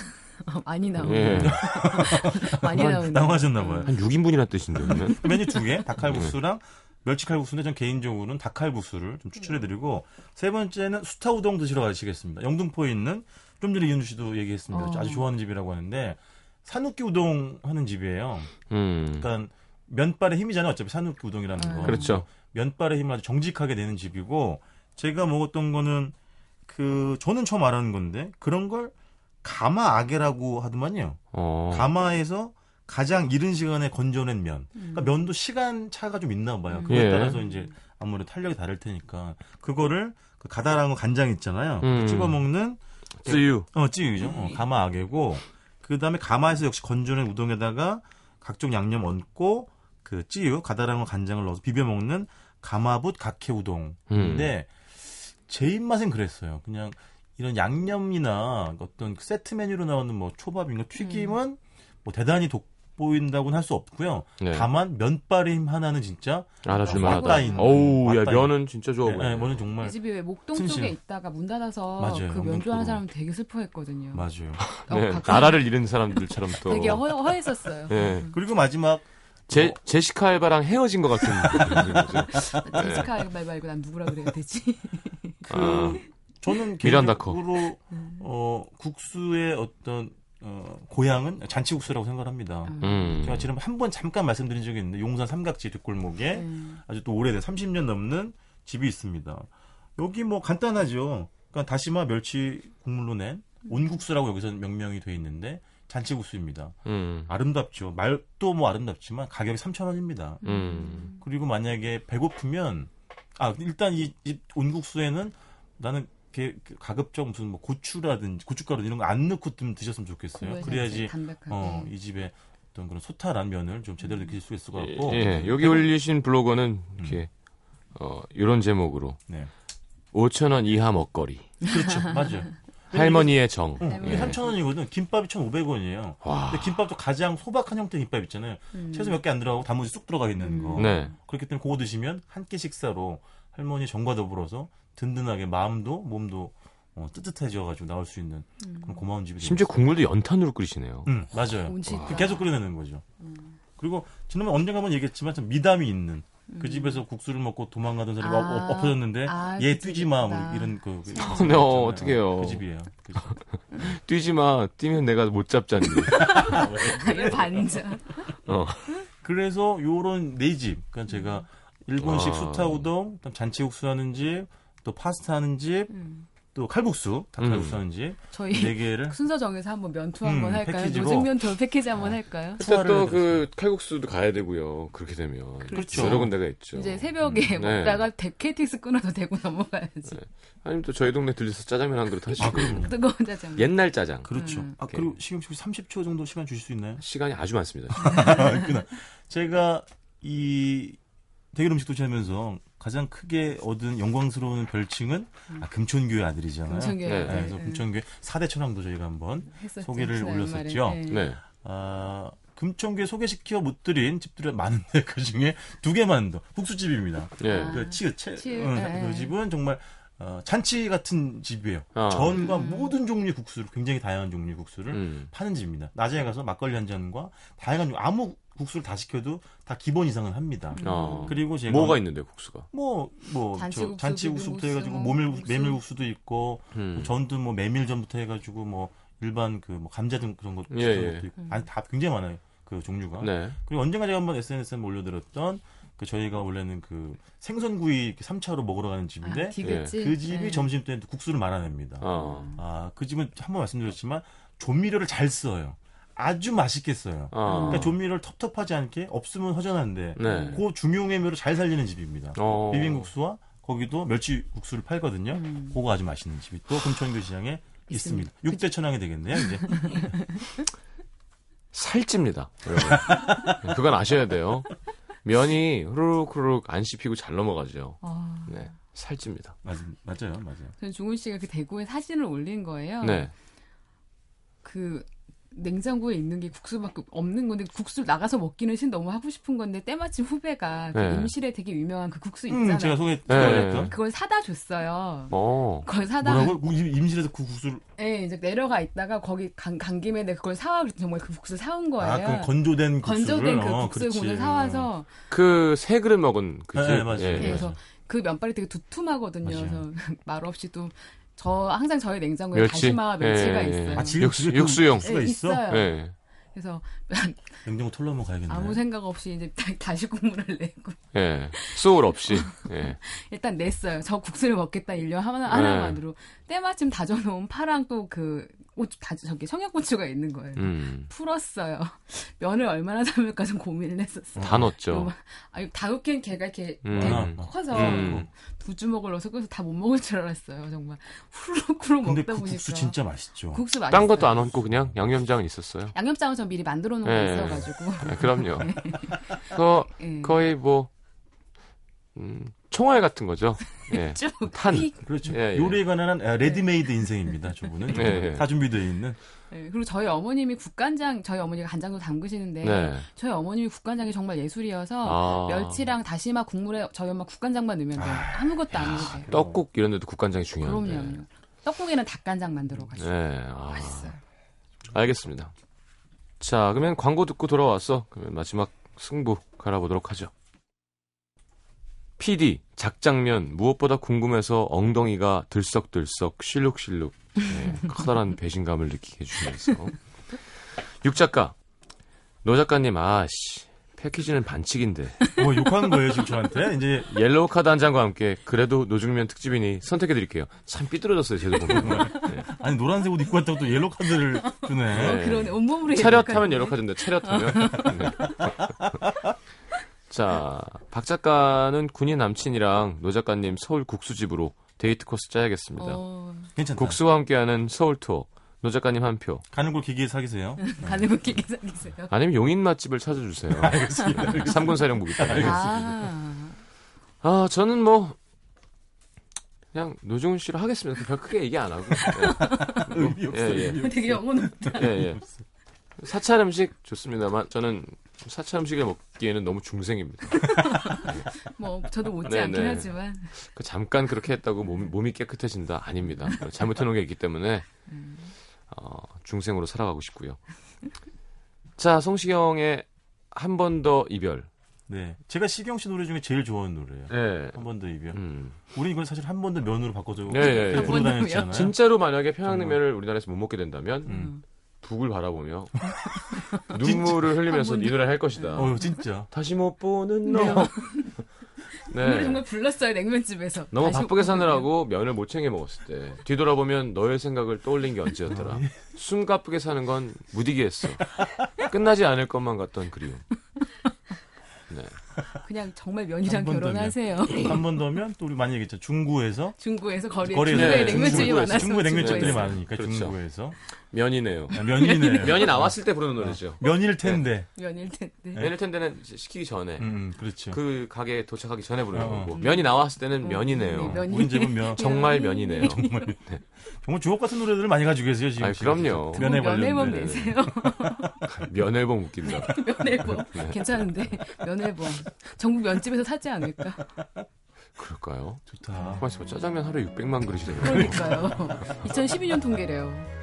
많이 나오네. 예. 많이 나오네. 당황하셨나 봐요. 한 6인분이나 뜻인데? 메뉴 두 개, 닭칼국수랑 멸치칼국수인데 전 개인적으로는 닭칼국수를 좀 추천해드리고 세 번째는 수타 우동 드시러 가시겠습니다. 영등포에 있는 좀 전에 이현주 씨도 얘기했습니다. 어. 아주 좋아하는 집이라고 하는데 산욱기 우동 하는 집이에요. 음. 그러니까 면발의 힘이잖아요. 어차피 산욱기 우동이라는 거. 그렇죠. 면발의 힘을 아주 정직하게 내는 집이고 제가 먹었던 거는 그 저는 처음 알았는 건데 그런 걸 가마 아게라고 하더만요. 어. 가마에서 가장 이른 시간에 건져낸 면. 그러니까 면도 시간 차가 좀 있나 봐요. 그거에 예. 따라서 이제 아무래도 탄력이 다를 테니까 그거를 그 가다랑어 간장 있잖아요. 음. 찍어 먹는 쯔유. 어 찌유죠. 어, 가마 아게고 그 다음에 가마에서 역시 건져낸 우동에다가 각종 양념 얹고 그 찌유 가다랑어 간장을 넣어서 비벼 먹는 가마붓 각해 우동인데 제 입맛엔 그랬어요. 그냥 이런 양념이나 어떤 세트 메뉴로 나오는 뭐 초밥인가 튀김은 뭐 대단히 돋 보인다고는 할 수 없고요. 네. 다만 면발의 힘 하나는 진짜 알아줄 어, 만하다. 어우, 야. 면은 진짜 좋아 네, 보여. 네, 면은 정말 이 집이 왜 목동 튼실. 쪽에 있다가 문 닫아서 맞아요, 그. 면조하는 사람 되게 슬퍼했거든요. 맞아요. 어, 네, 나라를 잃은 사람들처럼 또. 되게 허, 허했었어요. 네. 그리고 마지막 제, 뭐- 제시카 알바랑 헤어진 것 같은 제시카 말 말고 난 누구라 그래야 되지? 그 아. 저는 미란다 커. 개인적으로 어 국수의 어떤 어 고향은 잔치국수라고 생각합니다. 음. 제가 지금 한 번 잠깐 말씀드린 적이 있는데 용산 삼각지 뒷골목에 음. 아주 또 오래된 30년 넘는 집이 있습니다. 여기 뭐 간단하죠. 그러니까 다시마 멸치 국물로 낸 온국수라고 여기서 명명이 돼 있는데 잔치국수입니다. 음. 아름답죠. 말도 뭐 아름답지만 가격이 3,000원입니다. 음. 그리고 만약에 배고프면 아 일단 이, 이 온국수에는 나는 게그 가급적 무슨 뭐 고추라든지 고춧가루 이런 거 안 넣고 좀 드셨으면 좋겠어요. 그래야지. 어, 이 집에 어떤 그런 소탈한 면을 좀 제대로 느낄 수 있을 것 같고 예, 여기 올리신 블로거는 이렇게, 어, 이런 제목으로. 네. 5천 원 이하 먹거리. 그렇죠. 맞아요. 할머니의 정. 응, 이게 예. 3,000원이거든. 김밥이 1,500원이에요. 와. 근데 김밥도 가장 소박한 형태의 김밥 있잖아요. 음. 채소 몇 개 안 들어가고 단무지 쑥 들어가 있는 거. 네. 그렇기 때문에 그거 드시면 한 끼 식사로 할머니 정과 더불어서 든든하게 마음도 몸도 어, 뜨뜻해져가지고 나올 수 있는 그런 고마운 집이 심지어 되겠어요. 국물도 연탄으로 끓이시네요. 응, 맞아요. 그 계속 끓여내는 거죠. 그리고 지난번 언젠가 한번 얘기했지만 참 미담이 있는 그 집에서 국수를 먹고 도망가던 사람이 아. 엎- 엎어졌는데 아, 얘그 뛰지 마 뭐. 이런 그, 그 네, 있잖아요. 어떡해요. 그 집이에요. 그 집. 뛰지 마. 뛰면 내가 못 잡잖니. 이거 반전. 어. 그래서 요런 네 집, 그러니까 제가 일본식 아. 수타 우동, 그다음 잔치국수 하는 집, 또 파스타 하는 집, 음. 또 칼국수, 닭칼국수 음. 하는 집, 저희 네 개를 순서 정해서 한번 면 투어 음, 한번 할까요? 패키지로. 노중면 투어 패키지 한번 할까요? 그때 투어를 또 해드렸어요. 그 칼국수도 가야 되고요. 그렇게 되면. 그렇죠. 여러 군데가 있죠. 이제 새벽에 네. 먹다가 대- KTX 끊어서 대구 넘어가야지. 아니면 또 저희 동네 들려서 짜장면 한 그릇 하시고. 뜨거운 짜장면. 옛날 짜장. 그렇죠. 음. 아 그리고 시경 씨 30초 정도 시간 주실 수 있나요? 시간이 아주 많습니다. 그나 제가 이 대결 음식 도시하면서 가장 크게 얻은 영광스러운 별칭은 아, 금촌교회 아들이잖아요. 금촌교회 네, 아들, 그래서 네. 금촌교회 4대 천왕도 저희가 한번 했었죠. 소개를 지난 올렸었죠. 네. 네. 아, 금촌교회 소개시켜 못 드린 집들이 많은데 그 중에 두 개만 더 국수집입니다. 예. 그 치읓 채, 치읓, 응, 네. 그 집은 정말 어, 잔치 같은 집이에요. 아. 전과 음. 모든 종류의 국수를 굉장히 다양한 종류의 국수를 음. 파는 집입니다. 낮에 가서 막걸리 한 잔과 다양한 종- 아무 국수를 다 시켜도 다 기본 이상은 합니다. 어. 그리고 제가 뭐가 있는데 국수가? 뭐뭐 잔치국수, 잔치국수부터 비빔국수, 해가지고 뭐 모밀 국수. 메밀국수도 있고 음. 전도 뭐 메밀전부터 해가지고 뭐 일반 그 뭐 감자 등 그런 것도 예, 예. 있고 아니 다 굉장히 많아요 그 종류가 네. 그리고 언젠가 제가 한번 SNS에 올려드렸던 그 저희가 원래는 그 생선구이 3차로 먹으러 가는 집인데 아, 디귿집? 그 집이 네. 점심 때 국수를 말아냅니다. 어. 아, 그 집은 한번 말씀드렸지만 조미료를 잘 써요. 아주 맛있게 써요. 어. 그러니까 조미료를 텁텁하지 않게 없으면 허전한데 네. 그 중용해묘를 잘 살리는 집입니다. 어. 비빔국수와 거기도 멸치국수를 팔거든요. 음. 그거 아주 맛있는 집이 또 금천교 시장에 있습니다. 있습니다. 육대 천왕이 되겠네요, 이제. 살찝니다. 여러분. 그건 아셔야 돼요. 면이 후루룩 후루룩 안 씹히고 잘 넘어가죠. 아, 네. 살찝니다. 맞, 맞아요, 맞아요. 저는 중훈 씨가 그 대구에 사진을 올린 거예요. 네. 그 냉장고에 있는 게 국수밖에 없는 건데 국수 나가서 먹기는 신 너무 하고 싶은 건데 때마침 후배가 그 네. 임실에 되게 유명한 그 국수 음, 있잖아요. 제가 소개, 네. 소개했던. 그걸 사다 줬어요. 어. 그걸 사다 뭐라고? 임- 임실에서 그 국수를. 예, 이제 내려가 있다가 거기 간, 간 김에 내가 그걸 사와 그랬더니 정말 그 국수 사온 거예요. 아, 그럼 건조된 국수를. 건조된 그 어, 국수 그렇지. 공을 사와서 그 세 그릇 먹은 그 네, 집. 맞아요. 예. 네, 그래서 그 면발이 되게 두툼하거든요. 맞아요. 그래서 말 없이 또 저 항상 저희 냉장고에 멸치? 다시마와 멸치가 예, 예. 있어요. 아, 지금 육수- 육수용. 국수가 예, 있어? 있어요. 예. 그래서 냉장고 털러 한번 가야겠네. 아무 생각 없이 이제 다- 다시 국물을 내고 예. 소울 없이. 예. 일단 냈어요. 저 국수를 먹겠다 일년 하나 하나만으로 때마침 다져놓은 파랑 또 그 다 저기 청양고추가 있는 거예요. 음. 풀었어요. 면을 얼마나 담을까 좀 고민을 했었어요. 다 넣었죠. 아니 다 넣기엔 걔가 이렇게 음. 되게 음. 커서 음. 두 주먹을 넣어서 그래서 다 못 먹을 줄 알았어요. 정말 후루룩후루 근데 먹다 그 보니까 국수 진짜 맛있죠. 국수 맛있어요. 딴 것도 안 얹고 그냥 양념장은 있었어요. 양념장은 전 미리 만들어 놓은 거 예. 있어가지고 예, 그럼요. 그 예. 거의 뭐 음, 총알 같은 거죠. 예. 쭉 탄. 휙. 그렇죠. 예, 예. 요리에 관한 아, 레디메이드 인생입니다. 저분은 예, 예. 다 준비되어 있는. 예, 그리고 저희 어머님이 국간장 저희 어머니가 간장도 담그시는데 네. 저희 어머님이 국간장이 정말 예술이어서 아. 멸치랑 다시마 국물에 저희 엄마 국간장만 넣으면 돼요. 아무것도 안 넣어도 돼요. 떡국 이런 데도 국간장이 중요한데. 그럼요. 떡국에는 닭간장만 들어가죠. 네. 아, 맛있어요. 알겠습니다. 자, 그러면 광고 듣고 돌아왔어. 그러면 마지막 승부 갈아보도록 하죠. PD, 작장면, 무엇보다 궁금해서 엉덩이가 들썩들썩, 실룩실룩, 네, 커다란 배신감을 느끼게 해주면서. 육 작가, 노 작가님, 아씨, 패키지는 반칙인데. 뭐 욕하는 거예요 지금 저한테. 이제 옐로우 카드 한 장과 함께, 그래도 노중면 특집이니 선택해드릴게요. 참 삐뚤어졌어요, 제도 보면. 네. 아니 노란색 옷 입고 왔다고 또 옐로 카드를 주네. 네. 어, 그러네. 온몸으로 차렷하면 옐로우 카드인데, 차렷하면. 네. 자, 박 작가는 군인 남친이랑 노 작가님 서울 국수집으로 데이트 코스 짜야겠습니다. 어, 괜찮다. 국수와 함께하는 서울 투어. 노 작가님 한 표. 가는 걸 기기에 사기세요. 가는 거 끼게 생기세요. 아니면 용인 맛집을 찾아주세요. 삼군 사령 부기 때문에. 아, 아, 저는 뭐 그냥 노중훈 씨로 하겠습니다. 별 크게 얘기 안 하고. 의미 없어. 예, 예. 의미 없어. 되게 영혼 없다. 예, 예. 사찰 음식 좋습니다만 저는 사찰 음식을 먹기에는 너무 중생입니다. 뭐 저도 못지 네, 않긴 네. 하지만 그 잠깐 그렇게 했다고 몸, 몸이 깨끗해진다? 아닙니다. 잘못해 놓은 게 있기 때문에 어, 중생으로 살아가고 싶고요. 자, 성시경의 한 번 더 이별. 네, 제가 시경 씨 노래 중에 제일 좋아하는 노래예요. 네. 한 번 더 이별. 음. 우리 이건 사실 한 번 더 면으로 바꿔줘. 네, 네, 네. 진짜로 만약에 평양냉면을 우리나라에서 못 먹게 된다면 음. 북을 바라보며 눈물을 흘리면서 이 노래 할 것이다. 어, 진짜. 다시 못 보는 너. 오늘 네. 정말 불렀어요 냉면집에서. 너무 바쁘게 사느라고 면을 못 챙겨 먹었을 때 뒤돌아보면 너의 생각을 떠올린 게 언제였더라. 숨 가쁘게 사는 건 무디게했어. 끝나지 않을 것만 같던 그리움. 네. 그냥 정말 면이랑 한번. 결혼하세요. 한 번 더면 또 우리 많이 얘기했죠. 중구에서 중구에서 거리에 거리에 중구에 네, 냉면집이 중구에서, 많아서 중구에 냉면집들이 중구에서. 많으니까 그렇죠. 중구에서 면이네요. 아, 면이네. 면이 나왔을 때 부르는 노래죠. 면일 텐데. 면일 텐데. 면일 텐데는 시키기 전에. 음, 그렇죠. 그 가게에 도착하기 전에 부르는 어. 거고. 면이 나왔을 때는 음, 면이네요. 네, 면이. 우리 집은 면. 정말 면이네요. 정말. 네. 정말 주옥 같은 노래들을 많이 가지고 계세요, 지금. 아니, 그럼요. 면에 면 앨범 관련된. 내세요. 면 앨범 웃긴다. 면 앨범. 네. 괜찮은데. 면 앨범. 전국 면집에서 사지 않을까. 그럴까요? 좋다. 있어봐. 짜장면 하루에 600만 그릇이래요. 그러니까요. 2012년 통계래요.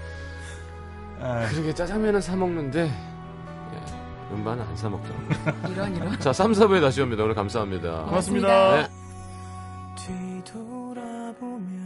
아, 그러게 짜장면은 사 먹는데 예, 음반은 안 사 먹더라고요. 이런 이런. 자, 3, 4부에 다시 옵니다. 오늘 감사합니다. 고맙습니다. 네. 뒤돌아보면